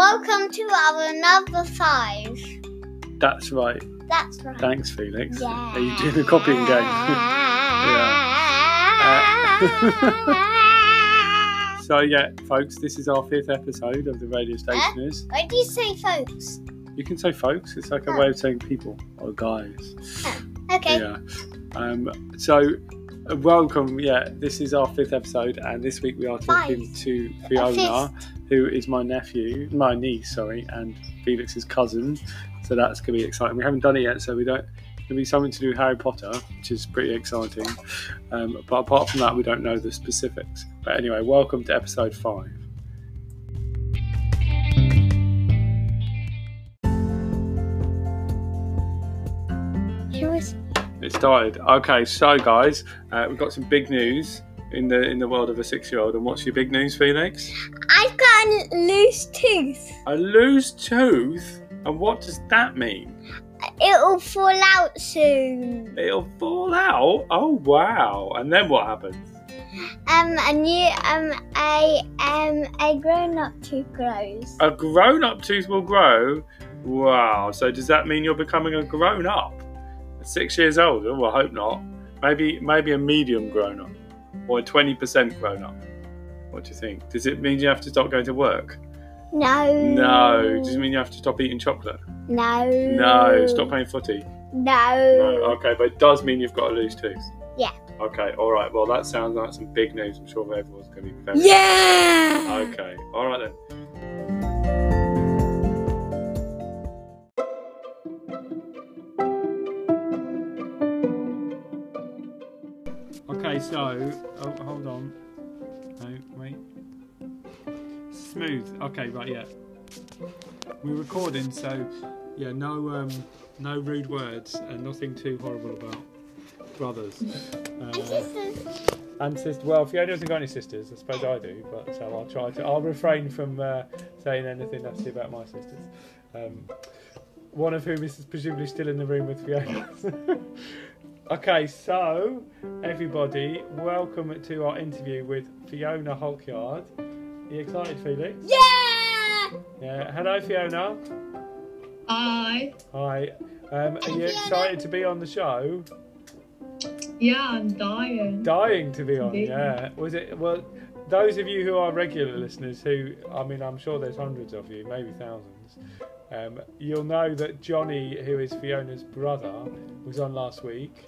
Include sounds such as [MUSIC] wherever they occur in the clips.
Welcome to our number five. That's right. That's right. Thanks, Felix. Yeah. Are you doing the copying game? Yeah. [LAUGHS] [LAUGHS] so yeah, folks, this is our fifth episode of the Radio Stationers. Why do you say folks? You can say folks. It's like a Oh. way of saying people or guys. Okay. Yeah. Um, so, uh, welcome. Yeah, this is our fifth episode, and this week we are talking Five. to Fiona, who is my nephew, my niece, sorry, and Felix's cousin. So that's going to be exciting. We haven't done it yet, so we don't. It'll be something to do with Harry Potter, which is pretty exciting. Um, but apart from that, we don't know the specifics. But anyway, welcome to episode five. It started. Okay, so guys, uh, we've got some big news in the in the world of a six-year-old. And what's your big news, Felix? I've got a loose tooth. A loose tooth. And what does that mean? It'll fall out soon. It'll fall out. Oh wow! And then what happens? Um, a new um a um a grown-up tooth grows. A grown-up tooth will grow. Wow! So does that mean you're becoming a grown-up? Six years old? Oh, I hope not. Maybe maybe a medium grown-up, or a twenty percent grown-up. What do you think? Does it mean you have to stop going to work? No. No. Does it mean you have to stop eating chocolate? No. No. Stop playing footy? No. No. Okay, but it does mean you've got a loose tooth. Yeah. Okay. All right. Well, that sounds like some big news. I'm sure everyone's going to be very. Yeah. Okay. All right then. So oh, hold on. No, wait. Smooth. Okay, right, yeah. We're recording, so yeah, no, um, no rude words and nothing too horrible about brothers. And Uh, sisters. and sister. Well, Fiona hasn't got any sisters. I suppose I do, but so I'll try to. I'll refrain from uh, saying anything nasty about my sisters. Um, one of whom is presumably still in the room with Fiona. [LAUGHS] okay, so everybody, welcome to our interview with Fiona Hulkyard. Are you excited, Felix? Yeah. Yeah. Hello, Fiona. Hi. Hi. Um, are you excited to be on the show? Yeah, I'm dying. dying to be on. Indeed. Yeah, was it? Well, those of you who are regular listeners, who I mean, I'm sure there's hundreds of you, maybe thousands. Um, you'll know that Johnny, who is Fiona's brother, was on last week.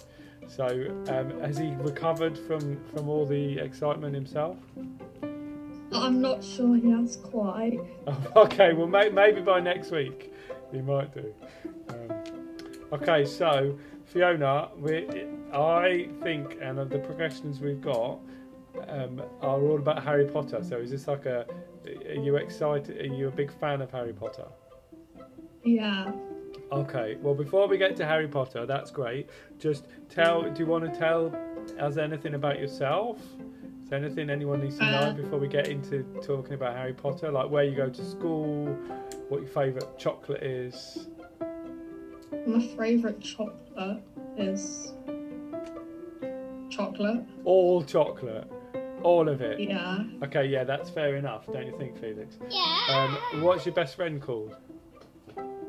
So, um, has he recovered from from all the excitement himself? I'm not sure he has quite. Oh, [LAUGHS] okay, well, may, maybe by next week he might do. Um, okay, so Fiona, we, I think, and the progressions we've got um, are all about Harry Potter. So is this like a? Are you excited? Are you a big fan of Harry Potter? Yeah. Okay. Well, before we get to Harry Potter, that's great. Just tell. Do you want to tell us anything about yourself? Is there anything anyone needs to know Uh. before we get into talking about Harry Potter? Like where you go to school, what your favourite chocolate is. My favourite chocolate is chocolate. All chocolate. All of it. Yeah. Okay. Yeah, that's fair enough. Don't you think, Felix? Yeah. Um, what's your best friend called?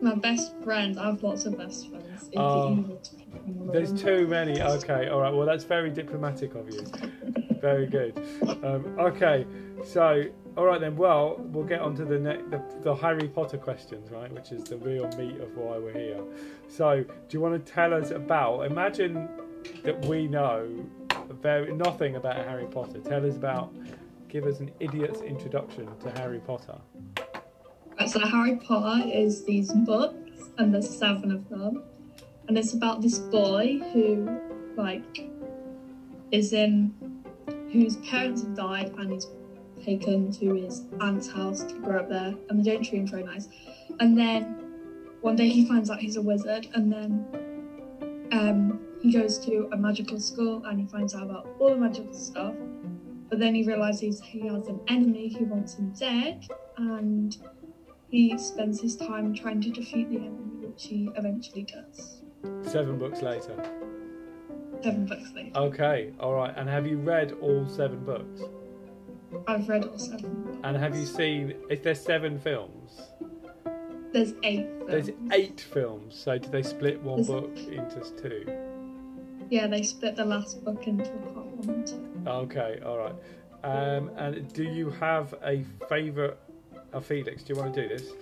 My best friend. I have lots of best friends. Oh. evil to pick one of There's too many. Okay, all right. Well, that's very diplomatic of you. Very good. Um, okay, so all right then. Well, we'll get on to the, ne- the the Harry Potter questions, right? Which is the real meat of why we're here. So, do you want to tell us about? Imagine that we know very nothing about Harry Potter. Tell us about. Give us an idiot's introduction to Harry Potter. So Harry Potter is these books, and there's seven of them, and it's about this boy who, like, is in whose parents have died, and he's taken to his aunt's house to grow up there, and they don't treat him very nice. And then one day he finds out he's a wizard, and then um, he goes to a magical school, and he finds out about all the magical stuff. But then he realizes he has an enemy who wants him dead, and he spends his time trying to defeat the enemy, which he eventually does. Seven books later. Seven books later. Okay, all right. And have you read all seven books? I've read all seven. books. And have you seen? Is there seven films? There's eight. There's films. eight films. So do they split one There's- book into two? Yeah, they split the last book into part one and two. Okay, all right. Um, and do you have a favourite? Uh, Felix, do you want to do this?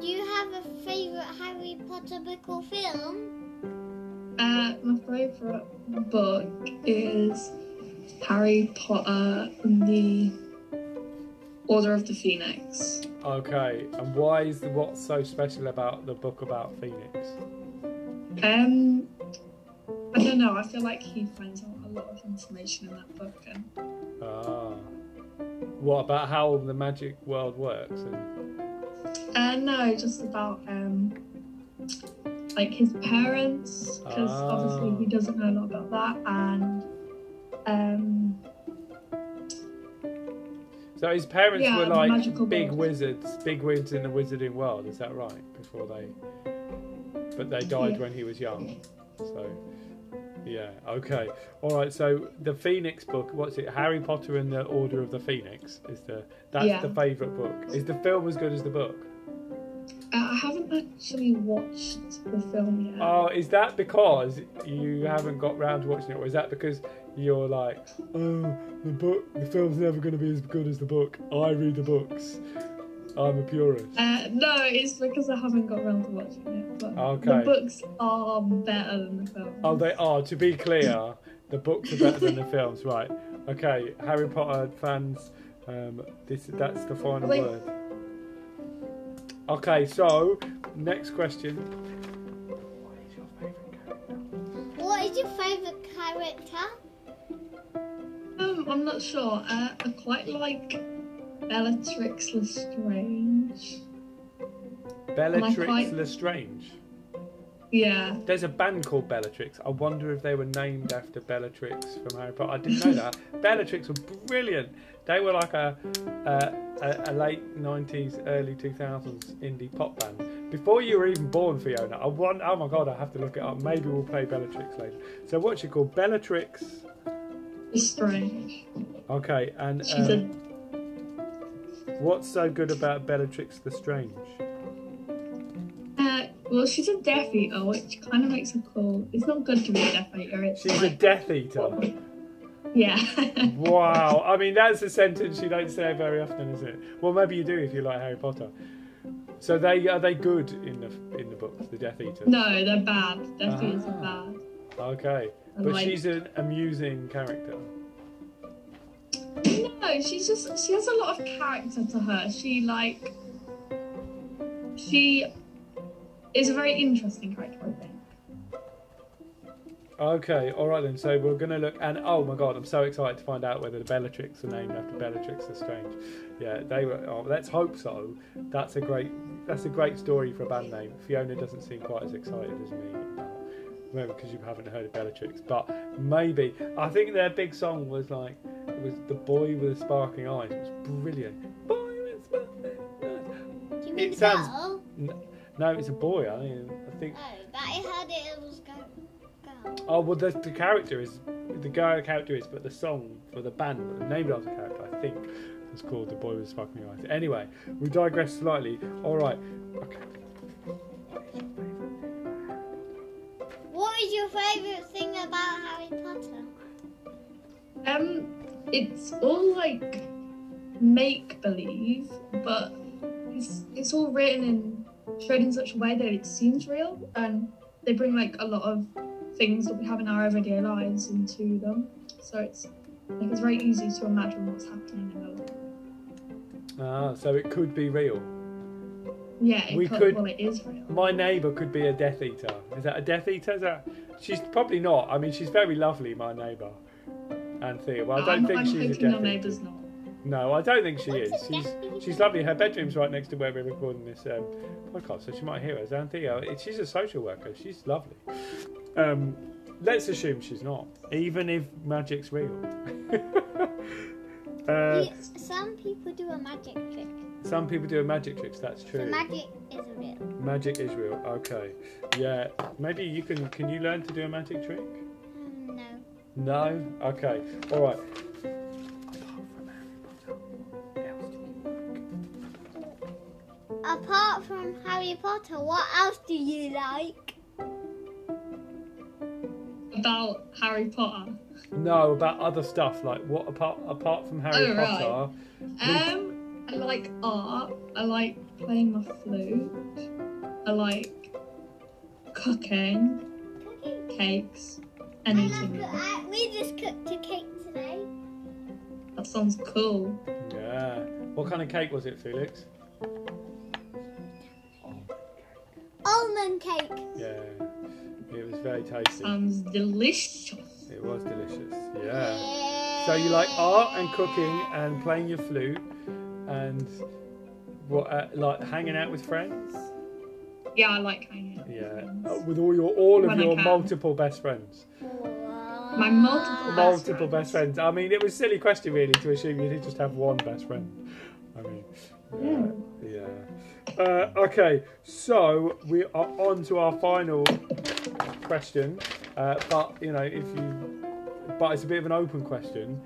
Do you have a favourite Harry Potter book or film? Do you have a favourite Harry Potter book or film? Uh, my favourite book is Harry Potter and the Order of the Phoenix. Okay, and why is the, what's so special about the book about Phoenix? Um, I don't know. I feel like he finds out a lot of information in that book, and Ah, what about how the magic world works? And uh, no, just about um, like his parents, because Ah. obviously he doesn't know a lot about that, and um, so his parents Yeah, were like big world. wizards, big wizards in the wizarding world. Is that right? Before they, but they died Yeah. when he was young. So, yeah, okay, all right. So the Phoenix book, what's it? Harry Potter and the Order of the Phoenix is the that's Yeah. the favourite book. Is the film as good as the book? uh, I haven't actually watched the film yet. Oh, is that because you haven't got round to watching it, or is that because you're like, oh, the book, the film's never going to be as good as the book. I read the books. I'm a purist. Uh, no, it's because I haven't got around to watching it. But Okay. the books are better than the film. Oh, they are. To be clear, the books are better than the films, right? Okay, Harry Potter fans, um, this that's the final Wait. word. Okay, so next question. What is your favourite character? What is your favourite character? Um, I'm not sure. Uh, I quite like Bellatrix Lestrange. Bellatrix quite- Lestrange. Yeah. There's a band called Bellatrix. I wonder if they were named after Bellatrix from Harry Potter. I didn't know that. [LAUGHS] Bellatrix were brilliant. They were like a, a, a, late 90s, early 2000s indie pop band. Before you were even born, Fiona. I want. Oh my god, I have to look it up. Maybe we'll play Bellatrix later. So what's she called? Bellatrix. Lestrange. Okay, and She's um, what's so good about Bellatrix Lestrange? a. Uh, well, she's a Death Eater, which kind of makes her cool. It's not good to be a Death Eater. It's She's a Death Eater. yeah. [LAUGHS] Wow, I mean that's a sentence you don't say very often, is it? Well, maybe you do if you like Harry Potter. So they are they good in the in the books, the Death Eaters? no, they're bad. Death Eaters are Ah. bad. Okay, I but like- she's an amusing character. No, she's just she has a lot of character to her. She like she is a very interesting character, I think. Okay, all right then. So we're gonna look, and oh my god, I'm so excited to find out whether the Bellatrix are named after Bellatrix Lestrange. Yeah, they were. Oh, let's hope so. That's a great. That's a great story for a band name. Fiona doesn't seem quite as excited as me. Maybe because you haven't heard of Bellatrix, but maybe I think their big song was like it was the boy with the sparkling eyes. It was brilliant. Boy with sparkling eyes. Do you mean It sounds- girl? No, it's a boy. I mean, I think. Oh, but I heard it, was girl. Oh well, the, the character is the guy character is, but the song for the band, the name of the character, I think, was called "The Boy with Sparkling Eyes." Anyway, we digress slightly. All right, okay. Is your favourite thing about Harry Potter? Um, it's all like make believe, but it's it's all written and showed in such a way that it seems real, and they bring like a lot of things that we have in our everyday lives into them. So it's like it's very easy to imagine what's happening in the Ah, so it could be real. Yeah. It We could, could- well, it is real. My neighbour could be a Death Eater. Is that a Death Eater? Is that? She's probably not. I mean, she's very lovely, my neighbour, Anthea. Well, I don't I'm, think I'm she's a Death your Eater. neighbour's not. No, I don't think she What's is. She's she's lovely. Her bedroom's right next to where we're recording this um, podcast, so she might hear us. Anthea, she's a social worker. She's lovely. Um, let's assume she's not, even if magic's real. [LAUGHS] uh, You- some people do a magic trick. Some people do a magic tricks. That's So true. magic is real. Magic is real. Okay. Yeah. Maybe you can. Can you learn to do a magic trick? Um, No. No? Okay. All right. Apart from Harry Potter, what else do you like? Apart from Harry Potter, what else do you like? About Harry Potter. No, about other stuff. Like what apart apart from Harry Oh, right. Potter? Um, I like art. I like playing my flute. I like cooking, cakes, I love anything. I, we just cooked a cake today. That sounds cool. Yeah. What kind of cake was it, Felix? Almond cake. Yeah. It was very tasty. Sounds delicious. It was delicious. Yeah. So you like art and cooking and playing your flute and what uh, like hanging out with friends? Yeah, I like hanging out. with Yeah. friends. Uh, with all your all of When your multiple best friends. My multiple multiple best best friends. I mean, it was a silly question really to assume you did just have one best friend. I mean, yeah. yeah. Uh, okay, so we are on to our final question. Uh, but you know, if you, but it's a bit of an open question,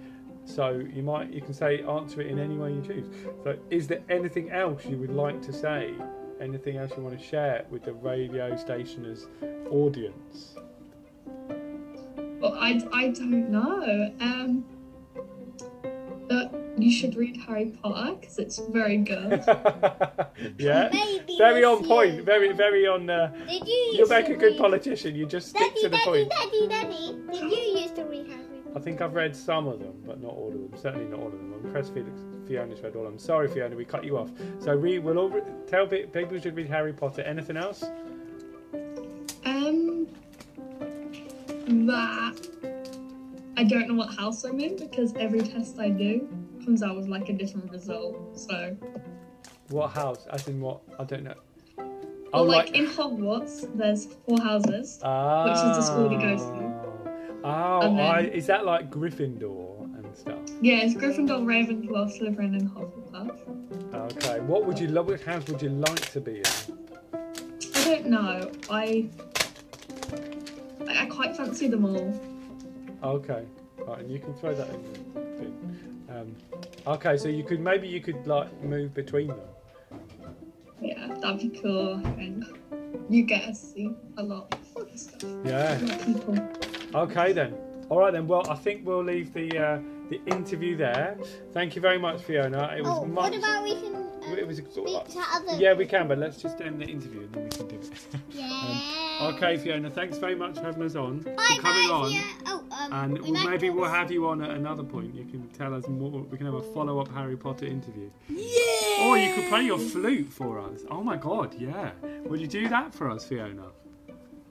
so you might you can say answer it in any way you choose. So, is there anything else you would like to say? Anything else you want to share with the radio stationer's audience? Well, I, I don't know. Um, that you should read Harry Potter because it's very good. [LAUGHS] yeah. Maybe Very on point. year. Very, very on. Uh, Did you you'll used make a good read- politician. You just stick Daddy, to the Daddy, point. Daddy, Daddy, Daddy, did you used to read Harry I think I've read some of them, but not all of them. Certainly not all of them. I'm impressed Felix, Fiona's read all of them. Sorry, Fiona, we cut you off. So we will all re- tell pe- people should read Harry Potter. Anything else? um, that I don't know what house I'm in because every test I do comes out with like a different result. So, What house? As in what? I don't know. well, like, in Hogwarts, there's four houses. Ah. which is the school he goes to. Oh, then- I, is that like Gryffindor and stuff? Yeah, it's Gryffindor, Ravenclaw, Slytherin, and Hufflepuff. Okay. What would you love? Which house would you like to be in? I don't know. I I I quite fancy them all. Okay, right, and you can throw that in the thing. Um, okay, so you could maybe you could like move between them. Yeah, that'd be cool. And you get to see a lot of stuff. Yeah. A lot of people. Okay then. All right then. Well, I think we'll leave the uh, the interview there. Thank you very much, Fiona. It was Oh, much. what about we can um, it was speak to other? yeah, we can, but let's just end the interview and then we can do it. [LAUGHS] Yeah. okay, Fiona. Thanks very much for having us on. Bye, for coming bye, on. Fiona. Oh, um, And we we'll, maybe we'll have you on at another point. You can tell us more. We can have a follow-up Harry Potter interview. Yeah. Or you could play your flute for us. Oh my god, yeah. Would you do that for us, Fiona?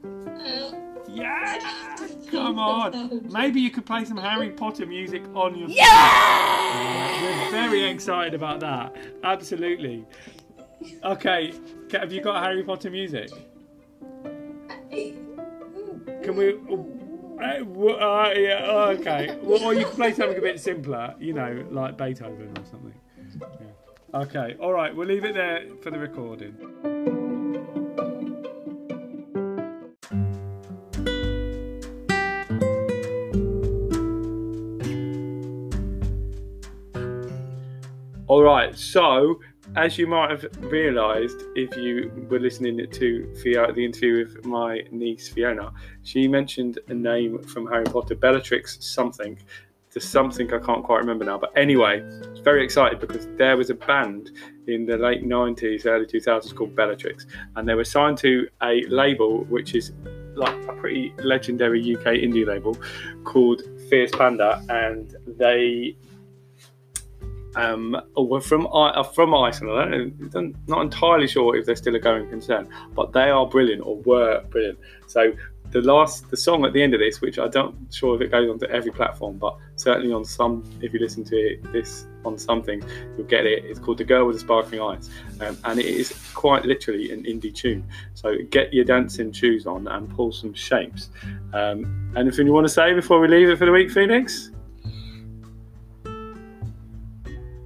Uh, Yeah! Come [LAUGHS] on. Maybe you could play some Harry Potter music on your Yeah. We're very excited about that. Absolutely. Okay, have you got Harry Potter music? Can we. Uh, uh, yeah, okay. Well, or you can play something a bit simpler, you know, like Beethoven or something. Yeah. Okay, alright, we'll leave it there for the recording. All right. So, as you might have realised, if you were listening to Fiona, the interview with my niece Fiona, she mentioned a name from Harry Potter, Bellatrix something. There's something I can't quite remember now. But anyway, very excited because there was a band in the late 90s, early 2000s called Bellatrix, and they were signed to a label which is like a pretty legendary UK indie label called Fierce Panda, and they um, were from uh, from Iceland. I don't not entirely sure if they're still a going concern, but they are brilliant or were brilliant. So the last the song at the end of this, which I don't sure if it goes onto every platform, but certainly on some, if you listen to it, this on something, you'll get it. It's called "The Girl with the Sparkling Eyes," um, and it is quite literally an indie tune. So get your dancing shoes on and pull some shapes. Um, anything you want to say before we leave it for the week, Phoenix?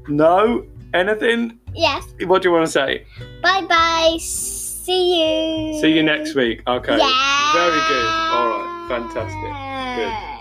No? Anything? Yes. What do you want to say? Bye bye. See you. See you next week. Okay. Yeah. Very good. All right. Fantastic. Good.